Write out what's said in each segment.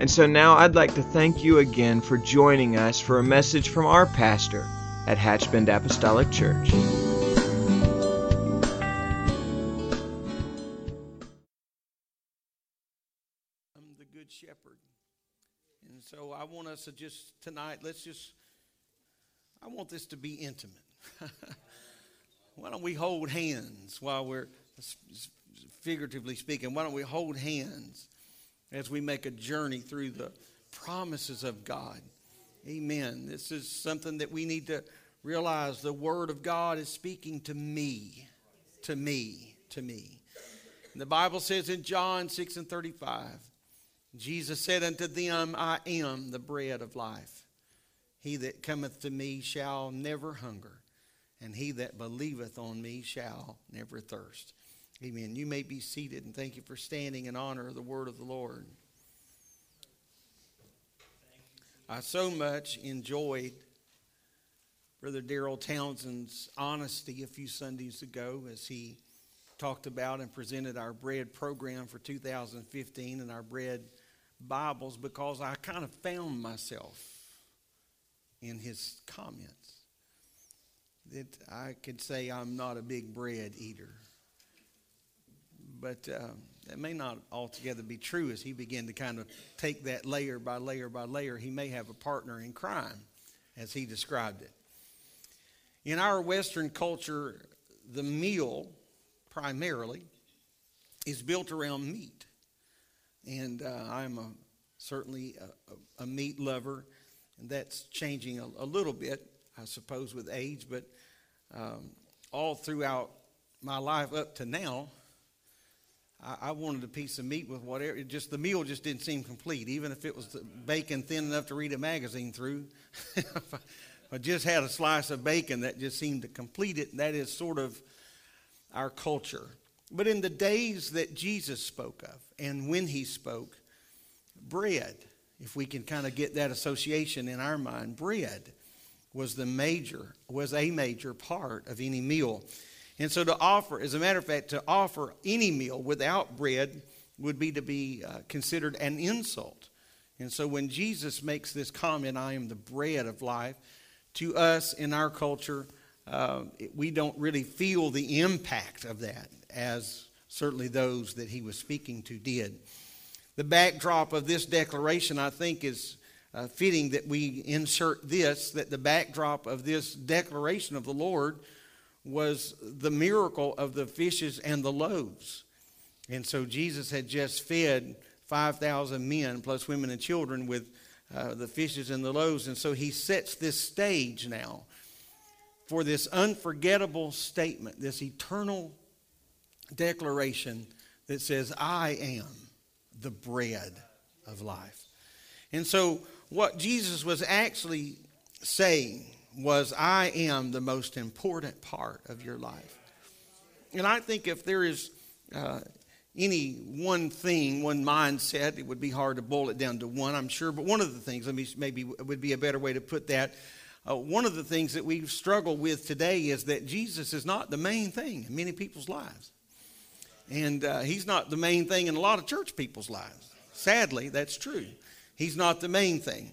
And so now I'd like to thank you again for joining us for a message from our pastor at Hatchbend Apostolic Church. I'm the good shepherd. And so I want us to just tonight, let's just, I want this to be intimate. why don't we hold hands while we're, figuratively speaking, why don't we hold hands as we make a journey through the promises of God? Amen. This is something that we need to realize the Word of God is speaking to me, to me, to me. And the Bible says in John 6 and 35, Jesus said unto them, I am the bread of life. He that cometh to me shall never hunger, and he that believeth on me shall never thirst. Amen. You may be seated, and thank you for standing in honor of the word of the Lord. I so much enjoyed Brother Daryl Townsend's honesty a few Sundays ago as he talked about and presented our bread program for 2015 and our bread Bibles because I kind of found myself in his comments that I could say I'm not a big bread eater. But uh, that may not altogether be true as he began to kind of take that layer by layer by layer. He may have a partner in crime, as he described it. In our Western culture, the meal primarily is built around meat. And uh, I'm a, certainly a, a, meat lover, and that's changing a, a, little bit, I suppose, with age. But um, all throughout my life up to now, I, I, wanted a piece of meat with whatever. It just the meal just didn't seem complete, even if it was bacon thin enough to read a magazine through. I, just had a slice of bacon, that just seemed to complete it. That is sort of our culture. But in the days that Jesus spoke of, and when he spoke, bread, if we can kind of get that association in our mind, bread was the major, was a major part of any meal. And so to offer, as a matter of fact, to offer any meal without bread would be to be uh, considered an insult. And so when Jesus makes this comment, I am the bread of life, to us in our culture, uh, we don't really feel the impact of that as certainly those that he was speaking to did. The backdrop of this declaration, I think, is uh, fitting that we insert this that the backdrop of this declaration of the Lord was the miracle of the fishes and the loaves. And so Jesus had just fed 5,000 men, plus women and children, with uh, the fishes and the loaves. And so he sets this stage now for this unforgettable statement, this eternal declaration that says, I am the bread of life. And so, what Jesus was actually saying was, I am the most important part of your life. And I think if there is uh, any one thing, one mindset, it would be hard to boil it down to one, I'm sure. But one of the things, let me maybe would be a better way to put that. Uh, one of the things that we struggle with today is that Jesus is not the main thing in many people's lives. And uh, he's not the main thing in a lot of church people's lives. Sadly, that's true. He's not the main thing.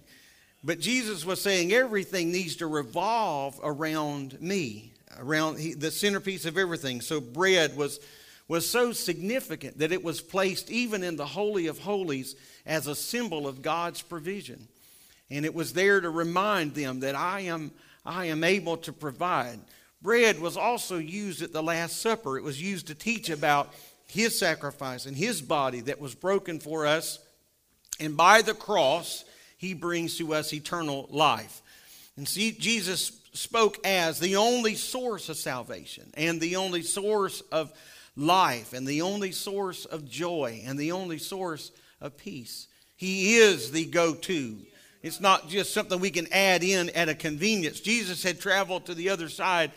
But Jesus was saying everything needs to revolve around me, around he, the centerpiece of everything. So bread was, was so significant that it was placed even in the Holy of Holies as a symbol of God's provision. And it was there to remind them that I am, I am able to provide. Bread was also used at the Last Supper. It was used to teach about his sacrifice and his body that was broken for us. And by the cross, he brings to us eternal life. And see, Jesus spoke as the only source of salvation and the only source of life and the only source of joy and the only source of peace. He is the go to. It's not just something we can add in at a convenience. Jesus had traveled to the other side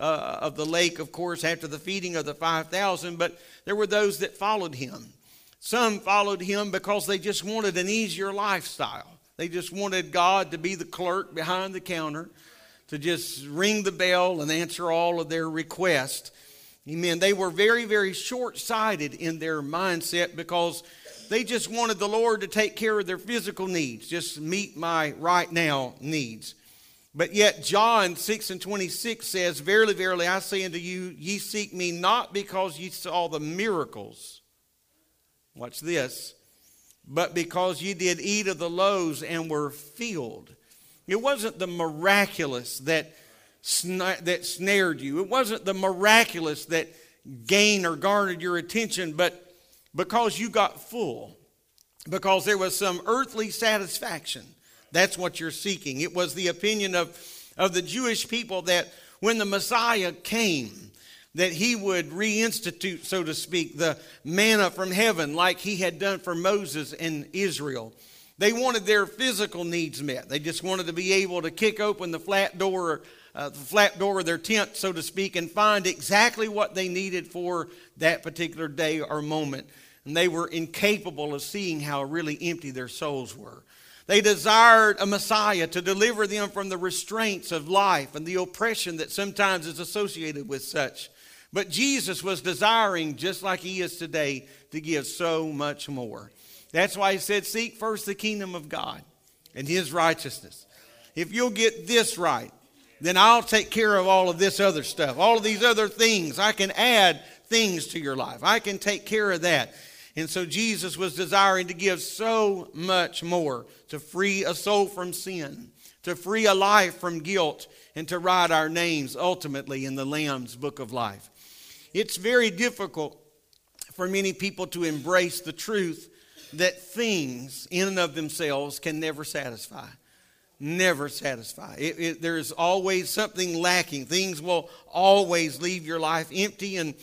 uh, of the lake, of course, after the feeding of the 5,000, but there were those that followed him. Some followed him because they just wanted an easier lifestyle. They just wanted God to be the clerk behind the counter, to just ring the bell and answer all of their requests. Amen. They were very, very short sighted in their mindset because they just wanted the Lord to take care of their physical needs, just meet my right now needs. But yet, John 6 and 26 says, Verily, verily, I say unto you, ye seek me not because ye saw the miracles. Watch this. But because ye did eat of the loaves and were filled. It wasn't the miraculous that, that snared you, it wasn't the miraculous that gained or garnered your attention, but because you got full, because there was some earthly satisfaction that's what you're seeking. It was the opinion of, of the Jewish people that when the Messiah came, that he would reinstitute, so to speak, the manna from heaven like he had done for Moses and Israel. They wanted their physical needs met. They just wanted to be able to kick open the flat door, uh, the flat door of their tent, so to speak, and find exactly what they needed for that particular day or moment. And they were incapable of seeing how really empty their souls were. They desired a Messiah to deliver them from the restraints of life and the oppression that sometimes is associated with such. But Jesus was desiring, just like he is today, to give so much more. That's why he said, Seek first the kingdom of God and his righteousness. If you'll get this right, then I'll take care of all of this other stuff, all of these other things. I can add things to your life, I can take care of that. And so Jesus was desiring to give so much more to free a soul from sin, to free a life from guilt, and to write our names ultimately in the Lamb's book of life. It's very difficult for many people to embrace the truth that things in and of themselves can never satisfy. Never satisfy. It, it, there's always something lacking. Things will always leave your life empty and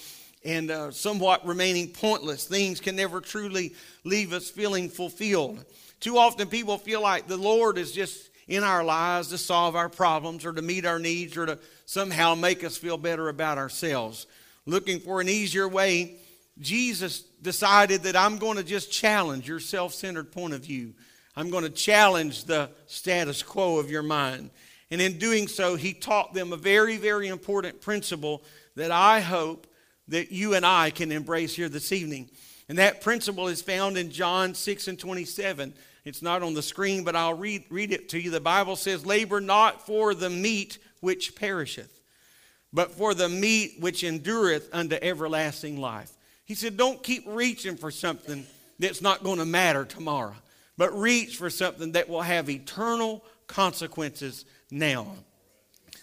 and uh, somewhat remaining pointless. Things can never truly leave us feeling fulfilled. Too often people feel like the Lord is just in our lives to solve our problems or to meet our needs or to somehow make us feel better about ourselves. Looking for an easier way, Jesus decided that I'm going to just challenge your self centered point of view. I'm going to challenge the status quo of your mind. And in doing so, he taught them a very, very important principle that I hope that you and I can embrace here this evening. And that principle is found in John 6 and 27. It's not on the screen, but I'll read, read it to you. The Bible says, Labor not for the meat which perisheth, but for the meat which endureth unto everlasting life. He said, Don't keep reaching for something that's not going to matter tomorrow, but reach for something that will have eternal consequences now.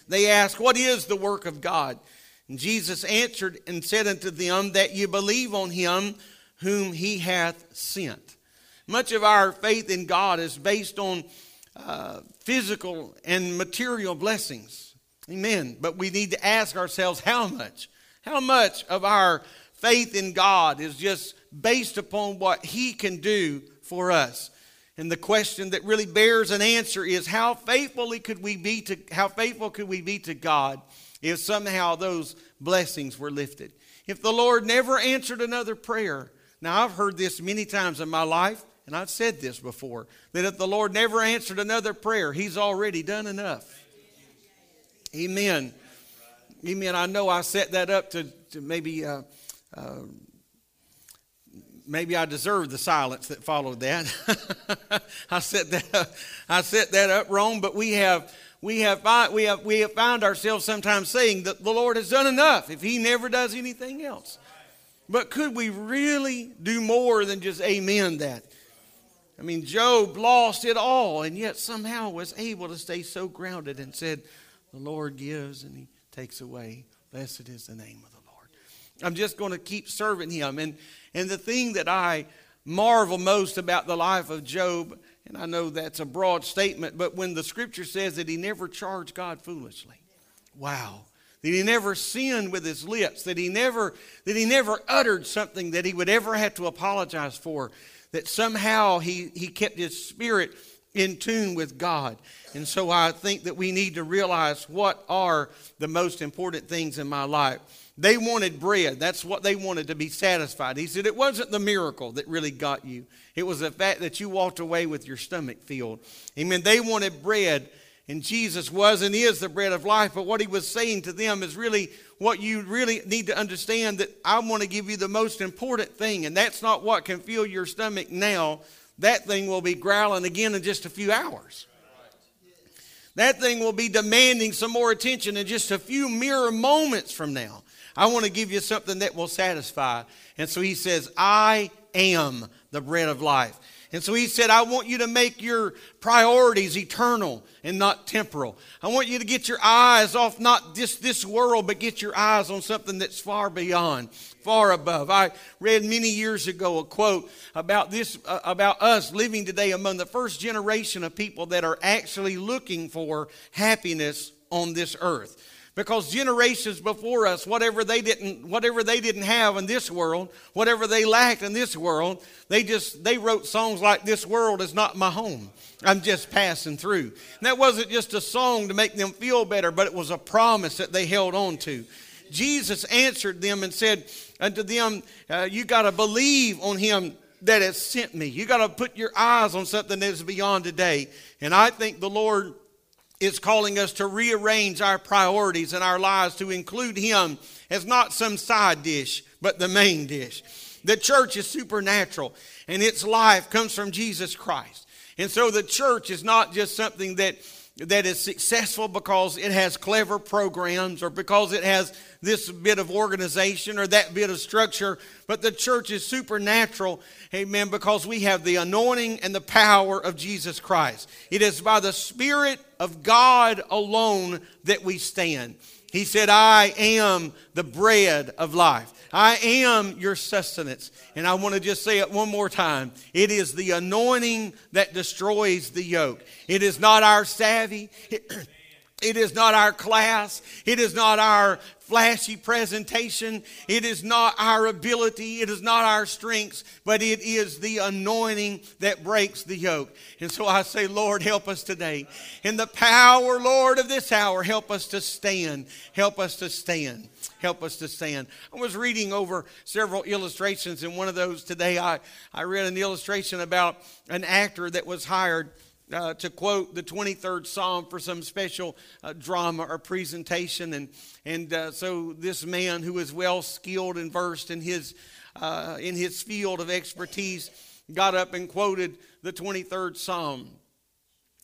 They ask, What is the work of God? And Jesus answered and said unto them, That ye believe on him whom he hath sent. Much of our faith in God is based on uh, physical and material blessings. Amen. But we need to ask ourselves how much? How much of our faith in God is just based upon what He can do for us? And the question that really bears an answer is how faithfully could we be to how faithful could we be to God if somehow those blessings were lifted. If the Lord never answered another prayer, now I've heard this many times in my life, and I've said this before, that if the Lord never answered another prayer, He's already done enough. Amen. Amen. I know I set that up to, to maybe. Uh, uh, maybe I deserve the silence that followed that. I set that up, I set that up wrong, but we have we have, we, have, we have found ourselves sometimes saying that the Lord has done enough if He never does anything else. But could we really do more than just amen that? I mean, Job lost it all and yet somehow was able to stay so grounded and said, The Lord gives and He takes away. Blessed is the name of the Lord. I'm just going to keep serving Him. And, and the thing that I marvel most about the life of Job and I know that's a broad statement, but when the scripture says that he never charged God foolishly, wow. That he never sinned with his lips, that he never, that he never uttered something that he would ever have to apologize for, that somehow he, he kept his spirit in tune with God. And so I think that we need to realize what are the most important things in my life. They wanted bread. That's what they wanted to be satisfied. He said it wasn't the miracle that really got you, it was the fact that you walked away with your stomach filled. Amen. They wanted bread, and Jesus was and is the bread of life. But what he was saying to them is really what you really need to understand that I want to give you the most important thing, and that's not what can fill your stomach now. That thing will be growling again in just a few hours. That thing will be demanding some more attention in just a few mere moments from now. I want to give you something that will satisfy. And so he says, I am the bread of life. And so he said, I want you to make your priorities eternal and not temporal. I want you to get your eyes off not just this world, but get your eyes on something that's far beyond, far above. I read many years ago a quote about this, uh, about us living today among the first generation of people that are actually looking for happiness on this earth because generations before us whatever they didn't whatever they didn't have in this world whatever they lacked in this world they just they wrote songs like this world is not my home. I'm just passing through. And that wasn't just a song to make them feel better but it was a promise that they held on to. Jesus answered them and said unto them uh, you got to believe on him that has sent me. You got to put your eyes on something that is beyond today. And i think the lord is calling us to rearrange our priorities in our lives to include Him as not some side dish, but the main dish. The church is supernatural, and its life comes from Jesus Christ. And so the church is not just something that that is successful because it has clever programs or because it has this bit of organization or that bit of structure, but the church is supernatural, amen, because we have the anointing and the power of Jesus Christ. It is by the Spirit of God alone that we stand. He said, I am the bread of life. I am your sustenance. And I want to just say it one more time. It is the anointing that destroys the yoke. It is not our savvy. It, is not our class. It is not our flashy presentation. It is not our ability. It is not our strengths, but it is the anointing that breaks the yoke. And so I say, Lord, help us today. In the power, Lord, of this hour, help us to stand. Help us to stand. Help us to stand. I was reading over several illustrations, and one of those today, I, I read an illustration about an actor that was hired uh, to quote the 23rd Psalm for some special uh, drama or presentation. And, and uh, so this man who is well skilled and versed in his, uh, in his field of expertise got up and quoted the 23rd Psalm.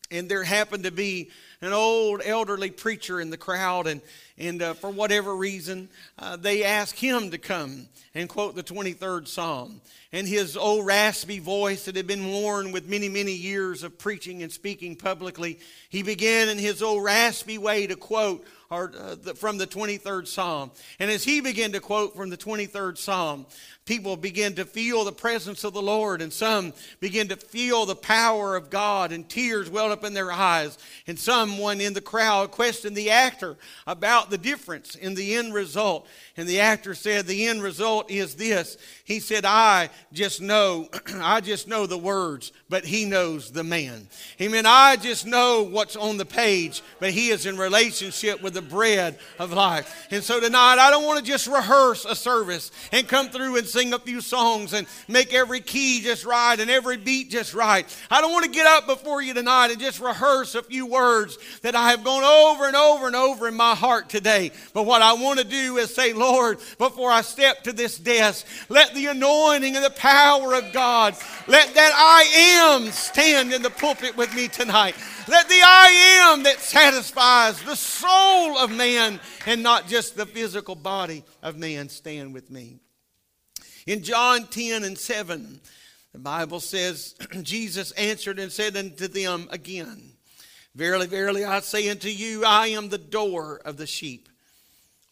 And there happened to be an old elderly preacher in the crowd, and, and uh, for whatever reason, uh, they asked him to come and quote the 23rd Psalm and his old raspy voice that had been worn with many, many years of preaching and speaking publicly, he began in his old raspy way to quote or, uh, the, from the 23rd Psalm. And as he began to quote from the 23rd Psalm, people began to feel the presence of the Lord, and some began to feel the power of God, and tears welled up in their eyes. And someone in the crowd questioned the actor about the difference in the end result. And the actor said, The end result is this. He said, I just know, I just know the words, but he knows the man. Amen. I just know what's on the page, but he is in relationship with the bread of life. And so tonight, I don't want to just rehearse a service and come through and sing a few songs and make every key just right and every beat just right. I don't want to get up before you tonight and just rehearse a few words that I have gone over and over and over in my heart today. But what I want to do is say, Lord, before I step to this desk, let the anointing and the power of God, let that I am stand in the pulpit with me tonight. Let the I am that satisfies the soul of man and not just the physical body of man stand with me. In John 10 and 7, the Bible says, Jesus answered and said unto them again, Verily, verily, I say unto you, I am the door of the sheep.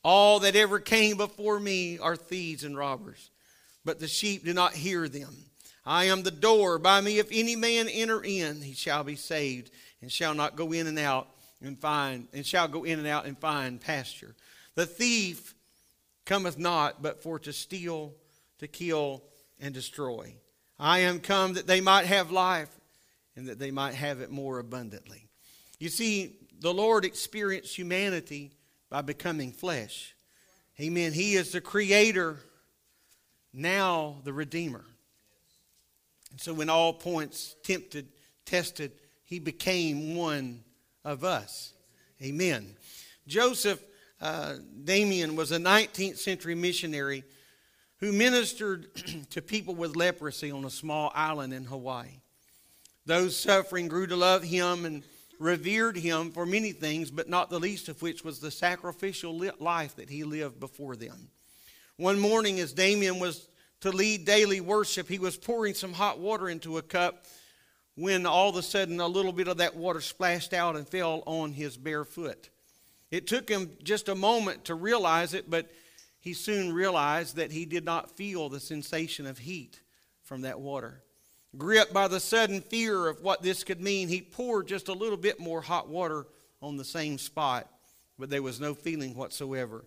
All that ever came before me are thieves and robbers, but the sheep do not hear them. I am the door. By me, if any man enter in, he shall be saved, and shall not go in and out and find, and shall go in and out and find pasture. The thief cometh not but for to steal, to kill, and destroy. I am come that they might have life and that they might have it more abundantly. You see, the Lord experienced humanity by becoming flesh. Amen. He is the creator, now the redeemer. And so, when all points tempted, tested, he became one of us. Amen. Joseph uh, Damien was a 19th century missionary who ministered to people with leprosy on a small island in Hawaii. Those suffering grew to love him and revered him for many things, but not the least of which was the sacrificial life that he lived before them. One morning, as Damien was to lead daily worship, he was pouring some hot water into a cup when all of a sudden a little bit of that water splashed out and fell on his bare foot. It took him just a moment to realize it, but he soon realized that he did not feel the sensation of heat from that water. Gripped by the sudden fear of what this could mean, he poured just a little bit more hot water on the same spot, but there was no feeling whatsoever.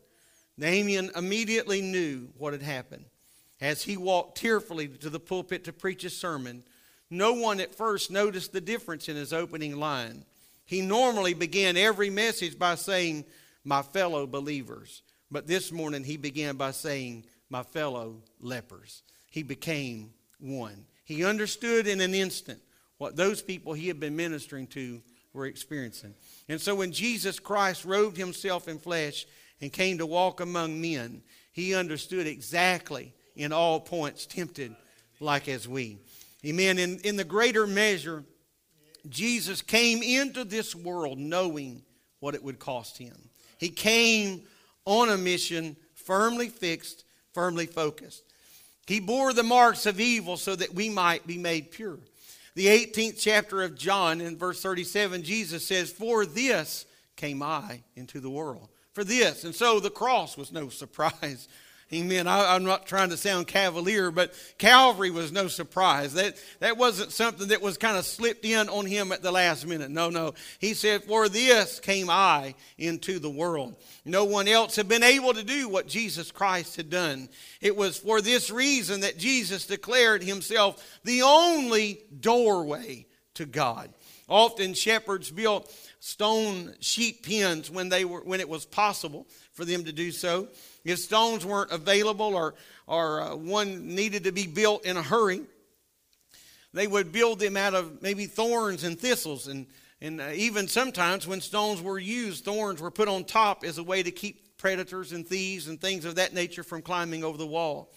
Damien immediately knew what had happened. As he walked tearfully to the pulpit to preach his sermon, no one at first noticed the difference in his opening line. He normally began every message by saying, My fellow believers. But this morning he began by saying, My fellow lepers. He became one. He understood in an instant what those people he had been ministering to were experiencing. And so when Jesus Christ robed himself in flesh and came to walk among men, he understood exactly in all points, tempted like as we. Amen. In, in the greater measure, Jesus came into this world knowing what it would cost him. He came on a mission firmly fixed, firmly focused. He bore the marks of evil so that we might be made pure. The 18th chapter of John, in verse 37, Jesus says, For this came I into the world. For this. And so the cross was no surprise Amen. I, am not trying to sound cavalier, but Calvary was no surprise. That, that wasn't something that was kind of slipped in on him at the last minute. No, no. He said, For this came I into the world. No one else had been able to do what Jesus Christ had done. It was for this reason that Jesus declared himself the only doorway to God. Often shepherds built stone sheep pens when, they were, when it was possible for them to do so. If stones weren't available or, or uh, one needed to be built in a hurry, they would build them out of maybe thorns and thistles. And, and uh, even sometimes when stones were used, thorns were put on top as a way to keep predators and thieves and things of that nature from climbing over the wall.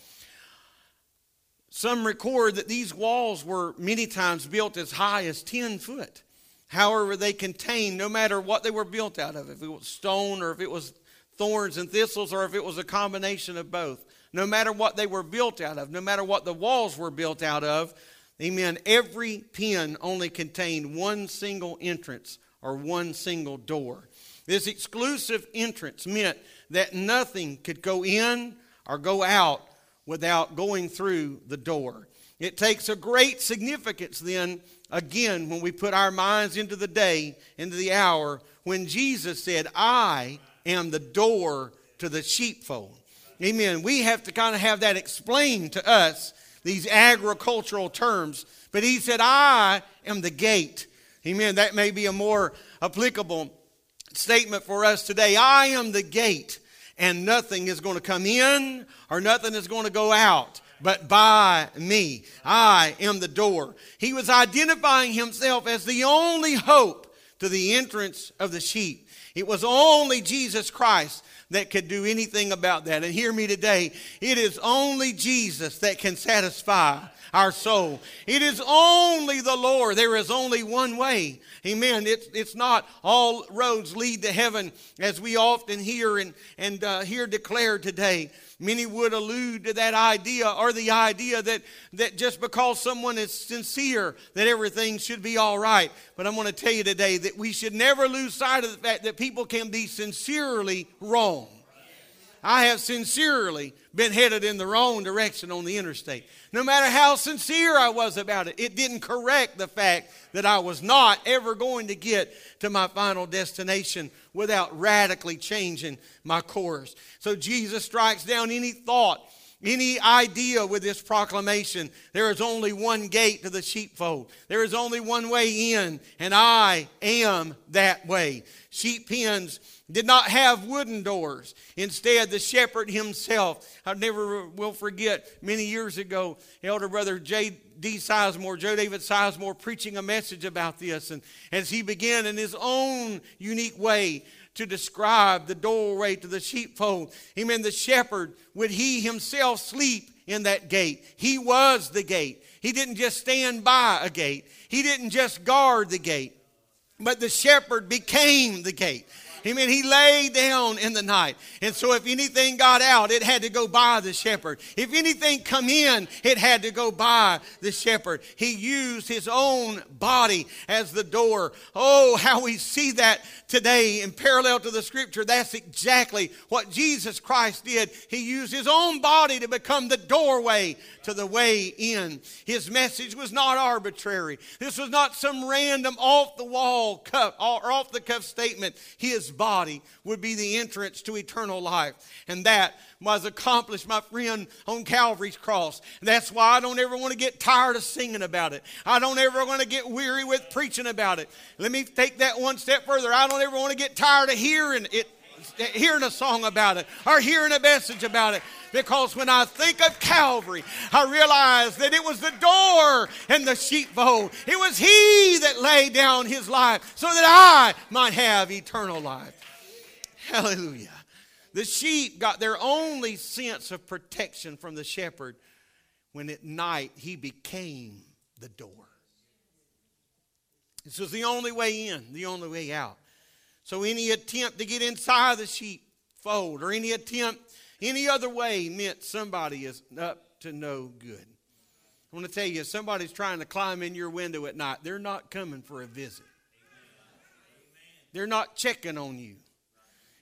Some record that these walls were many times built as high as 10 foot. However, they contained, no matter what they were built out of, if it was stone or if it was thorns and thistles or if it was a combination of both. No matter what they were built out of, no matter what the walls were built out of, amen, every pen only contained one single entrance or one single door. This exclusive entrance meant that nothing could go in or go out without going through the door. It takes a great significance then, again, when we put our minds into the day, into the hour, when Jesus said, I am the door to the sheepfold. Amen. We have to kind of have that explained to us, these agricultural terms. But he said, I am the gate. Amen. That may be a more applicable statement for us today. I am the gate, and nothing is going to come in or nothing is going to go out but by me. I am the door. He was identifying himself as the only hope to the entrance of the sheep. It was only Jesus Christ that could do anything about that. And hear me today, it is only Jesus that can satisfy our soul. It is only the Lord. There is only one way. Amen. It's, it's not all roads lead to heaven as we often hear and, and uh, hear declared today. Many would allude to that idea or the idea that, that just because someone is sincere, that everything should be all right. But I'm going to tell you today that we should never lose sight of the fact that people can be sincerely wrong. I have sincerely been headed in the wrong direction on the interstate. No matter how sincere I was about it, it didn't correct the fact that I was not ever going to get to my final destination without radically changing my course. So Jesus strikes down any thought any idea with this proclamation. There is only one gate to the sheepfold. There is only one way in, and I am that way. Sheep pens did not have wooden doors. Instead, the shepherd himself, I never will forget many years ago, elder brother J. D. Sizemore, Joe David Sizemore, preaching a message about this. And as he began in his own unique way to describe the doorway to the sheepfold. Amen. The shepherd, would he himself sleep in that gate? He was the gate. He didn't just stand by a gate, he didn't just guard the gate, but the shepherd became the gate. Amen. He laid down in the night. And so if anything got out, it had to go by the shepherd. If anything come in, it had to go by the shepherd. He used his own body as the door. Oh, how we see that today in parallel to the scripture. That's exactly what Jesus Christ did. He used his own body to become the doorway to the way in. His message was not arbitrary. This was not some random off the wall cuff or off the cuff statement. His body would be the entrance to eternal life. And that was accomplished, my friend, on Calvary's cross. That's why I don't ever want to get tired of singing about it. I don't ever want to get weary with preaching about it. Let me take that one step further. I don't ever want to get tired of hearing it hearing a song about it or hearing a message about it. Because when I think of Calvary, I realize that it was the door and the sheepfold. It was He that laid down His life so that I might have eternal life. Hallelujah. The sheep got their only sense of protection from the shepherd when at night He became the door. This was the only way in, the only way out. So any attempt to get inside the sheepfold or any attempt any other way meant somebody is up to no good. I want to tell you, if somebody's trying to climb in your window at night, they're not coming for a visit. They're not checking on you.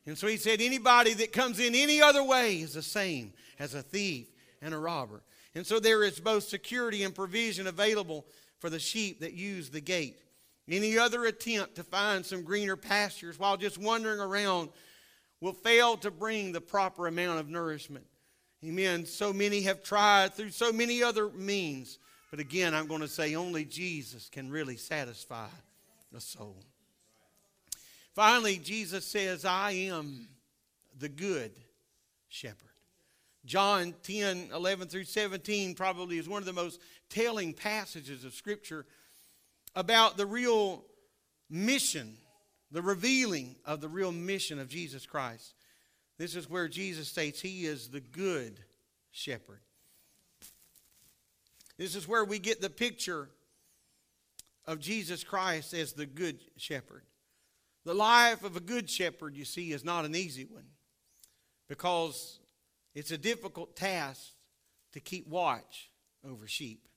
And so he said, anybody that comes in any other way is the same as a thief and a robber. And so there is both security and provision available for the sheep that use the gate. Any other attempt to find some greener pastures while just wandering around will fail to bring the proper amount of nourishment. Amen. So many have tried through so many other means. But again, I'm going to say only Jesus can really satisfy the soul. Finally, Jesus says, I am the good shepherd. John 10, 11 through 17 probably is one of the most telling passages of Scripture about the real mission the revealing of the real mission of Jesus Christ. This is where Jesus states he is the good shepherd. This is where we get the picture of Jesus Christ as the good shepherd. The life of a good shepherd, you see, is not an easy one because it's a difficult task to keep watch over sheep.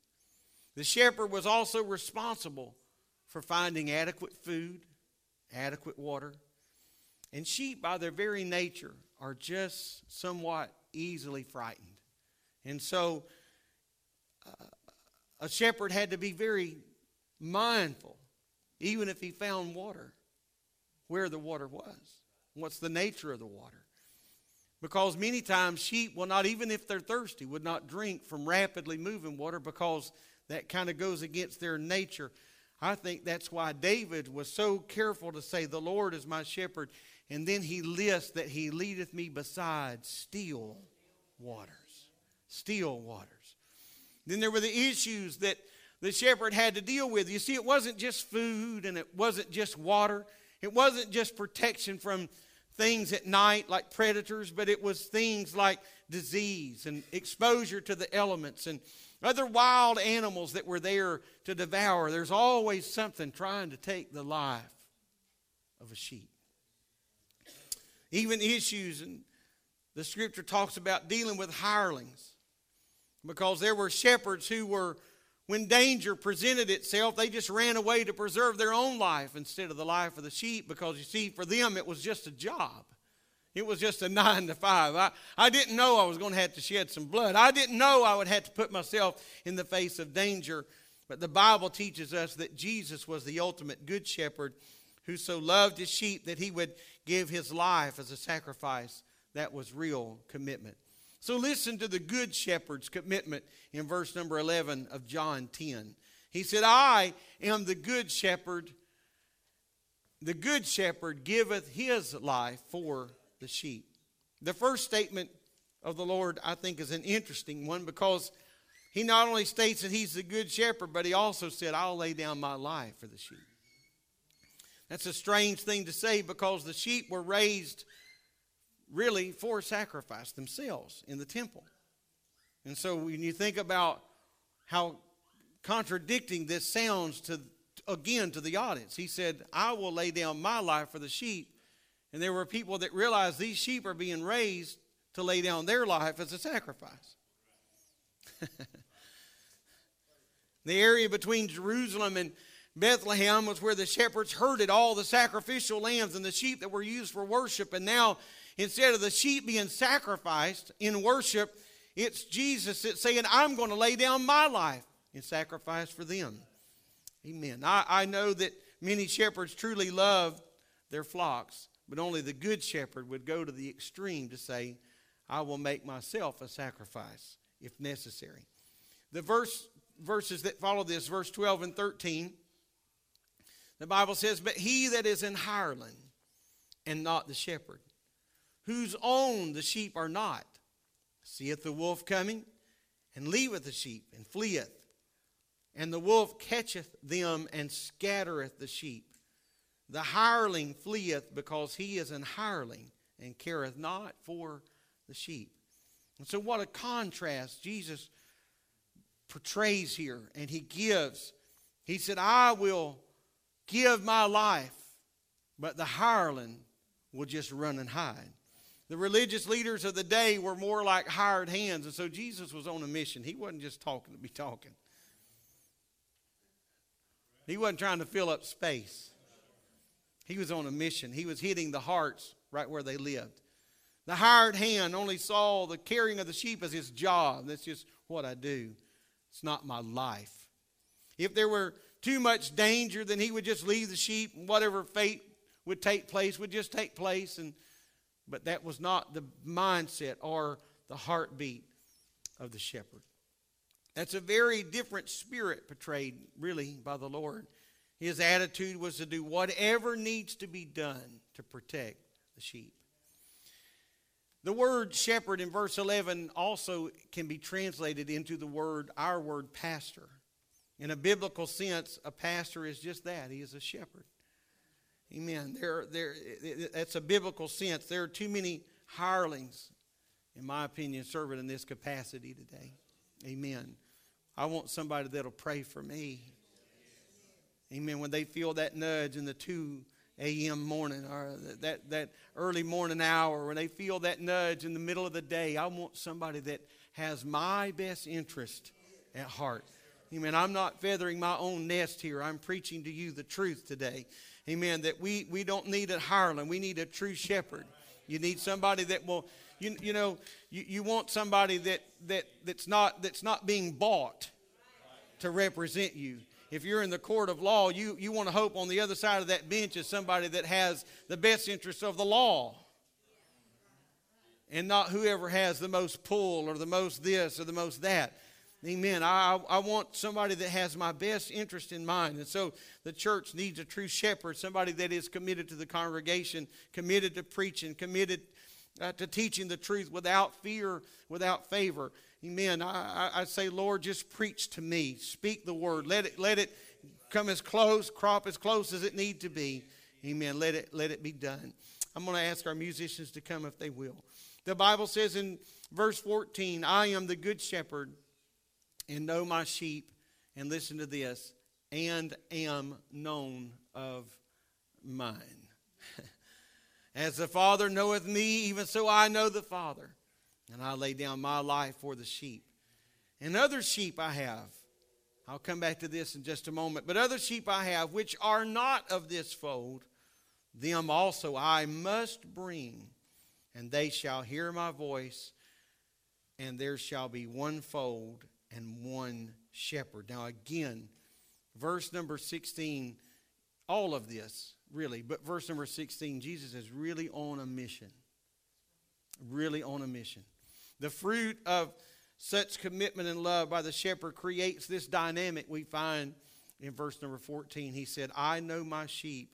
The shepherd was also responsible for finding adequate food, adequate water. And sheep, by their very nature, are just somewhat easily frightened. And so uh, a shepherd had to be very mindful, even if he found water, where the water was, what's the nature of the water. Because many times sheep will not, even if they're thirsty, would not drink from rapidly moving water because that kind of goes against their nature. I think that's why David was so careful to say, The Lord is my shepherd. And then he lists that he leadeth me beside still waters. Still waters. Then there were the issues that the shepherd had to deal with. You see, it wasn't just food and it wasn't just water, it wasn't just protection from things at night like predators, but it was things like disease and exposure to the elements and other wild animals that were there to devour. There's always something trying to take the life of a sheep. Even issues, and the scripture talks about dealing with hirelings because there were shepherds who were, when danger presented itself, they just ran away to preserve their own life instead of the life of the sheep because you see, for them it was just a job. It was just a nine to five. I, I didn't know I was going to have to shed some blood. I didn't know I would have to put myself in the face of danger. But the Bible teaches us that Jesus was the ultimate good shepherd who so loved his sheep that he would give his life as a sacrifice. That was real commitment. So listen to the good shepherd's commitment in verse number 11 of John 10. He said, I am the good shepherd. The good shepherd giveth his life for the sheep. The first statement of the Lord, I think, is an interesting one because he not only states that he's the good shepherd, but he also said, I'll lay down my life for the sheep. That's a strange thing to say because the sheep were raised really for sacrifice themselves in the temple. And so when you think about how contradicting this sounds to again to the audience, he said, I will lay down my life for the sheep. And there were people that realized these sheep are being raised to lay down their life as a sacrifice. the area between Jerusalem and Bethlehem was where the shepherds herded all the sacrificial lambs and the sheep that were used for worship. And now, instead of the sheep being sacrificed in worship, it's Jesus that's saying, I'm going to lay down my life in sacrifice for them. Amen. I, I know that many shepherds truly love their flocks, but only the good shepherd would go to the extreme to say, I will make myself a sacrifice if necessary. The verse, verses that follow this, verse 12 and 13, the Bible says, But he that is an hireling and not the shepherd, whose own the sheep are not, seeth the wolf coming, and leaveth the sheep, and fleeth. And the wolf catcheth them, and scattereth the sheep. The hireling fleeth because he is an hireling, and careth not for the sheep. And so, what a contrast Jesus portrays here, and he gives. He said, I will give my life, but the hireling will just run and hide. The religious leaders of the day were more like hired hands, and so Jesus was on a mission. He wasn't just talking to be talking, he wasn't trying to fill up space. He was on a mission. He was hitting the hearts right where they lived. The hired hand only saw the caring of the sheep as his job. That's just what I do. It's not my life. If there were too much danger, then he would just leave the sheep and whatever fate would take place would just take place. And, but that was not the mindset or the heartbeat of the shepherd. That's a very different spirit portrayed, really, by the Lord. His attitude was to do whatever needs to be done to protect the sheep. The word shepherd in verse 11 also can be translated into the word, our word pastor. In a biblical sense, a pastor is just that. He is a shepherd. Amen. There, there, that's a biblical sense. There are too many hirelings, in my opinion, serving in this capacity today. Amen. I want somebody that'll pray for me. Amen. When they feel that nudge in the 2 a.m. morning or that, that early morning hour, when they feel that nudge in the middle of the day, I want somebody that has my best interest at heart. Amen. I'm not feathering my own nest here. I'm preaching to you the truth today. Amen. That we, we don't need a hireling. We need a true shepherd. You need somebody that will, you, you know, you, you want somebody that, that, that's, not, that's not being bought to represent you. If you're in the court of law, you, you want to hope on the other side of that bench is somebody that has the best interests of the law and not whoever has the most pull or the most this or the most that. Amen. I, I want somebody that has my best interest in mind. And so the church needs a true shepherd, somebody that is committed to the congregation, committed to preaching, committed uh, to teaching the truth without fear, without favor. Amen. I, I, say, Lord, just preach to me. Speak the word. Let it, let it come as close, crop as close as it need to be. Amen. Let it, let it be done. I'm going to ask our musicians to come if they will. The Bible says in verse 14, I am the good shepherd and know my sheep, and listen to this, and am known of mine. As the Father knoweth me, even so I know the Father, and I lay down my life for the sheep. And other sheep I have. I'll come back to this in just a moment. But other sheep I have, which are not of this fold, them also I must bring, and they shall hear my voice, and there shall be one fold and one shepherd. Now, again, verse number 16, all of this, really, but verse number 16, Jesus is really on a mission. Really on a mission. The fruit of such commitment and love by the shepherd creates this dynamic we find in verse number 14. He said, I know my sheep,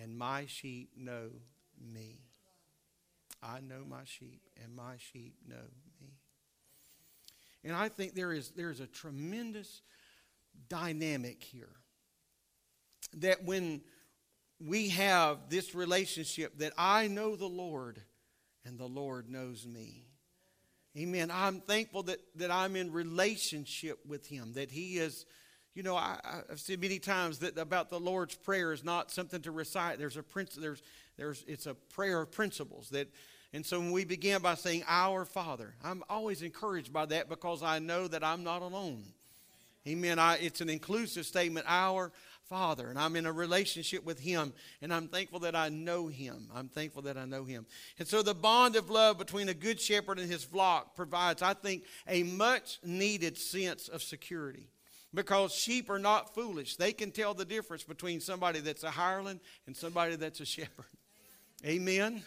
and my sheep know me. I know my sheep, and my sheep know me. And I think there is, there is a tremendous dynamic here. That when we have this relationship, that I know the Lord, and the Lord knows me. Amen. I'm thankful that, that I'm in relationship with Him, that He is, you know, I, have said many times that about the Lord's Prayer is not something to recite. There's a prince, there's, there's, it's a prayer of principles that, and so when we begin by saying Our Father, I'm always encouraged by that because I know that I'm not alone. Amen. I, it's an inclusive statement. Our Father, and I'm in a relationship with Him, and I'm thankful that I know Him. I'm thankful that I know Him. And so the bond of love between a good shepherd and his flock provides, I think, a much needed sense of security. Because sheep are not foolish. They can tell the difference between somebody that's a hireling and somebody that's a shepherd. Amen.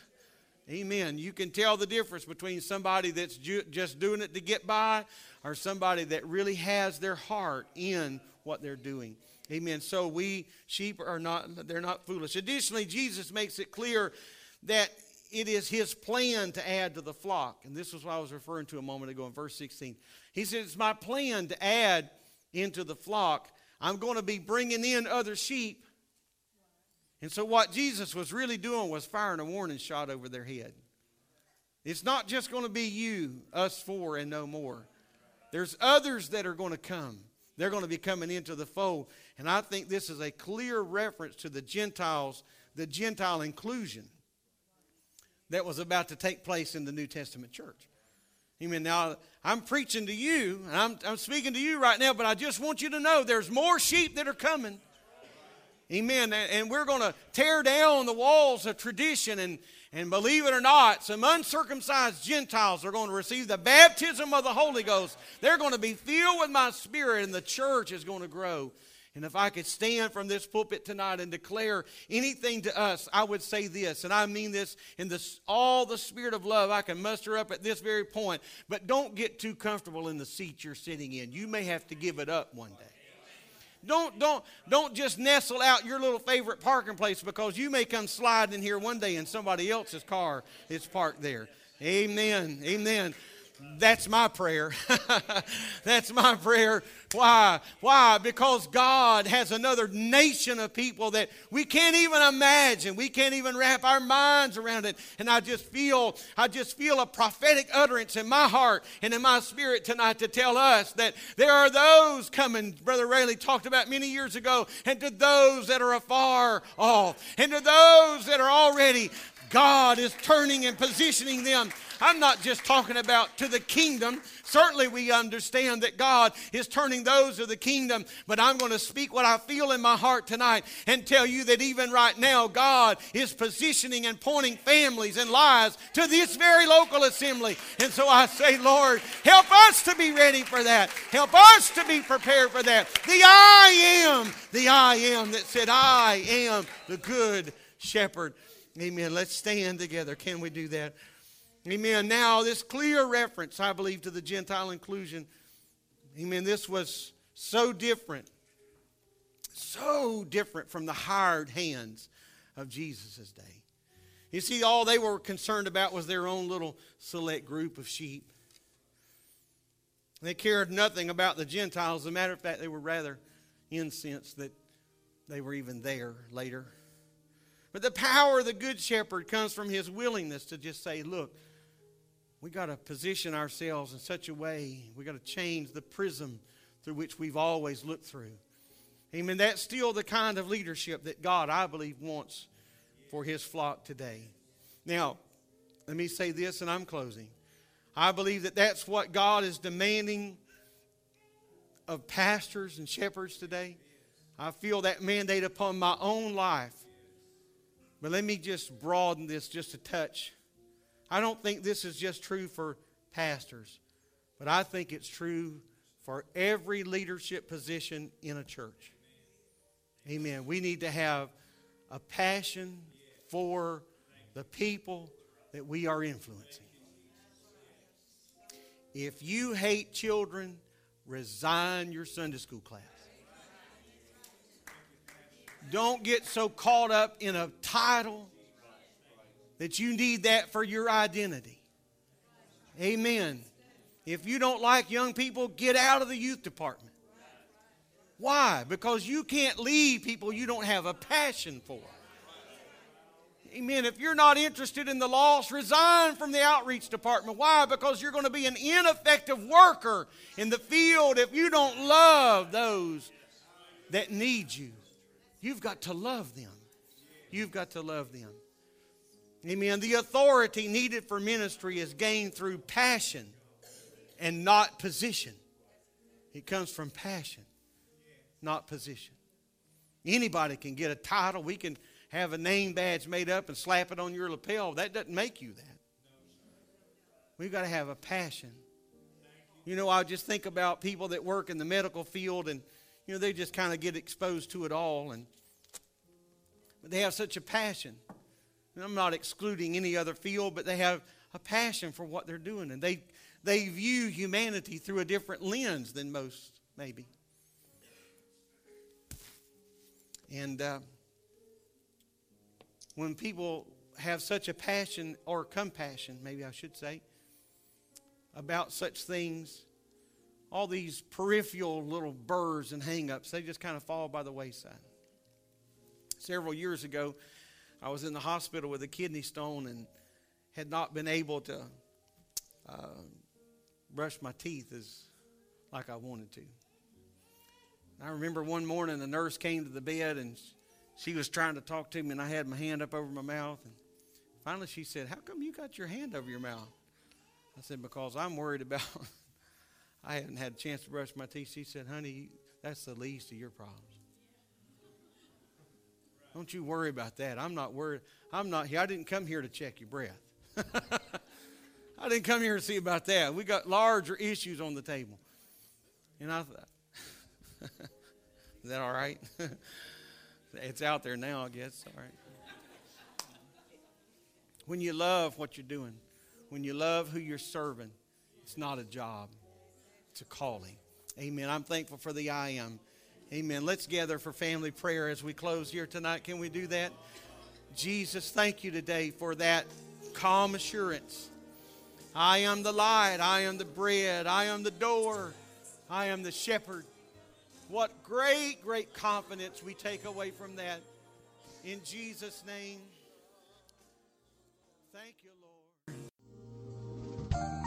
Amen. You can tell the difference between somebody that's ju- just doing it to get by or somebody that really has their heart in what they're doing. Amen. So we sheep are not they're not foolish. Additionally, Jesus makes it clear that it is his plan to add to the flock. And this is what I was referring to a moment ago in verse 16. He said, It's my plan to add into the flock. I'm going to be bringing in other sheep. And so, what Jesus was really doing was firing a warning shot over their head. It's not just going to be you, us four, and no more. There's others that are going to come. They're going to be coming into the fold. And I think this is a clear reference to the Gentiles, the Gentile inclusion that was about to take place in the New Testament church. Amen. Now, I'm preaching to you, and I'm, I'm speaking to you right now, but I just want you to know there's more sheep that are coming. Amen. And we're going to tear down the walls of tradition. And, and believe it or not, some uncircumcised Gentiles are going to receive the baptism of the Holy Ghost. They're going to be filled with my spirit, and the church is going to grow. And if I could stand from this pulpit tonight and declare anything to us, I would say this, and I mean this in this, all the spirit of love I can muster up at this very point. But don't get too comfortable in the seat you're sitting in. You may have to give it up one day. Don't, don't, don't just nestle out your little favorite parking place because you may come sliding in here one day and somebody else's car is parked there. Amen. Amen. That's my prayer. That's my prayer. Why? Why? Because God has another nation of people that we can't even imagine. We can't even wrap our minds around it. And I just feel, I just feel a prophetic utterance in my heart and in my spirit tonight to tell us that there are those coming, Brother Rayleigh talked about many years ago, and to those that are afar off, and to those that are already God is turning and positioning them I'm not just talking about to the kingdom. Certainly, we understand that God is turning those of the kingdom, but I'm going to speak what I feel in my heart tonight and tell you that even right now, God is positioning and pointing families and lives to this very local assembly. And so I say, Lord, help us to be ready for that. Help us to be prepared for that. The I am, the I am that said, I am the good shepherd. Amen. Let's stand together. Can we do that? Amen. Now, this clear reference, I believe, to the Gentile inclusion. Amen. This was so different, so different from the hired hands of Jesus' day. You see, all they were concerned about was their own little select group of sheep. They cared nothing about the Gentiles. As a matter of fact, they were rather incensed that they were even there later. But the power of the Good Shepherd comes from his willingness to just say, Look, we got to position ourselves in such a way, we got to change the prism through which we've always looked through. Amen. That's still the kind of leadership that God, I believe, wants for his flock today. Now, let me say this and I'm closing. I believe that that's what God is demanding of pastors and shepherds today. I feel that mandate upon my own life. But let me just broaden this just a touch. I don't think this is just true for pastors, but I think it's true for every leadership position in a church. Amen. We need to have a passion for the people that we are influencing. If you hate children, resign your Sunday school class. Don't get so caught up in a title that you need that for your identity. Amen. If you don't like young people, get out of the youth department. Why? Because you can't lead people you don't have a passion for. Amen. If you're not interested in the lost, resign from the outreach department. Why? Because you're going to be an ineffective worker in the field if you don't love those that need you. You've got to love them. You've got to love them. Amen. The authority needed for ministry is gained through passion and not position. It comes from passion, not position. Anybody can get a title. We can have a name badge made up and slap it on your lapel. That doesn't make you that. We've got to have a passion. You know, I just think about people that work in the medical field and, you know, they just kind of get exposed to it all. And but they have such a passion. And I'm not excluding any other field, but they have a passion for what they're doing. And they, they view humanity through a different lens than most, maybe. And uh, when people have such a passion or compassion, maybe I should say, about such things, all these peripheral little burrs and hang-ups, they just kind of fall by the wayside. Several years ago, I was in the hospital with a kidney stone and had not been able to uh, brush my teeth as like I wanted to. I remember one morning the nurse came to the bed and she was trying to talk to me, and I had my hand up over my mouth. And finally, she said, How come you got your hand over your mouth? I said, Because I'm worried about, I haven't had a chance to brush my teeth. She said, Honey, that's the least of your problems. Don't you worry about that. I'm not worried. I'm not here. I didn't come here to check your breath. I didn't come here to see about that. We got larger issues on the table. And I thought, is that all right? It's out there now, I guess. All right. When you love what you're doing, when you love who you're serving, it's not a job, a calling. Amen. I'm thankful for the I am. Amen. Let's gather for family prayer as we close here tonight. Can we do that? Jesus, thank you today for that calm assurance. I am the light. I am the bread. I am the door. I am the shepherd. What great, great confidence we take away from that. In Jesus' name. Thank you, Lord.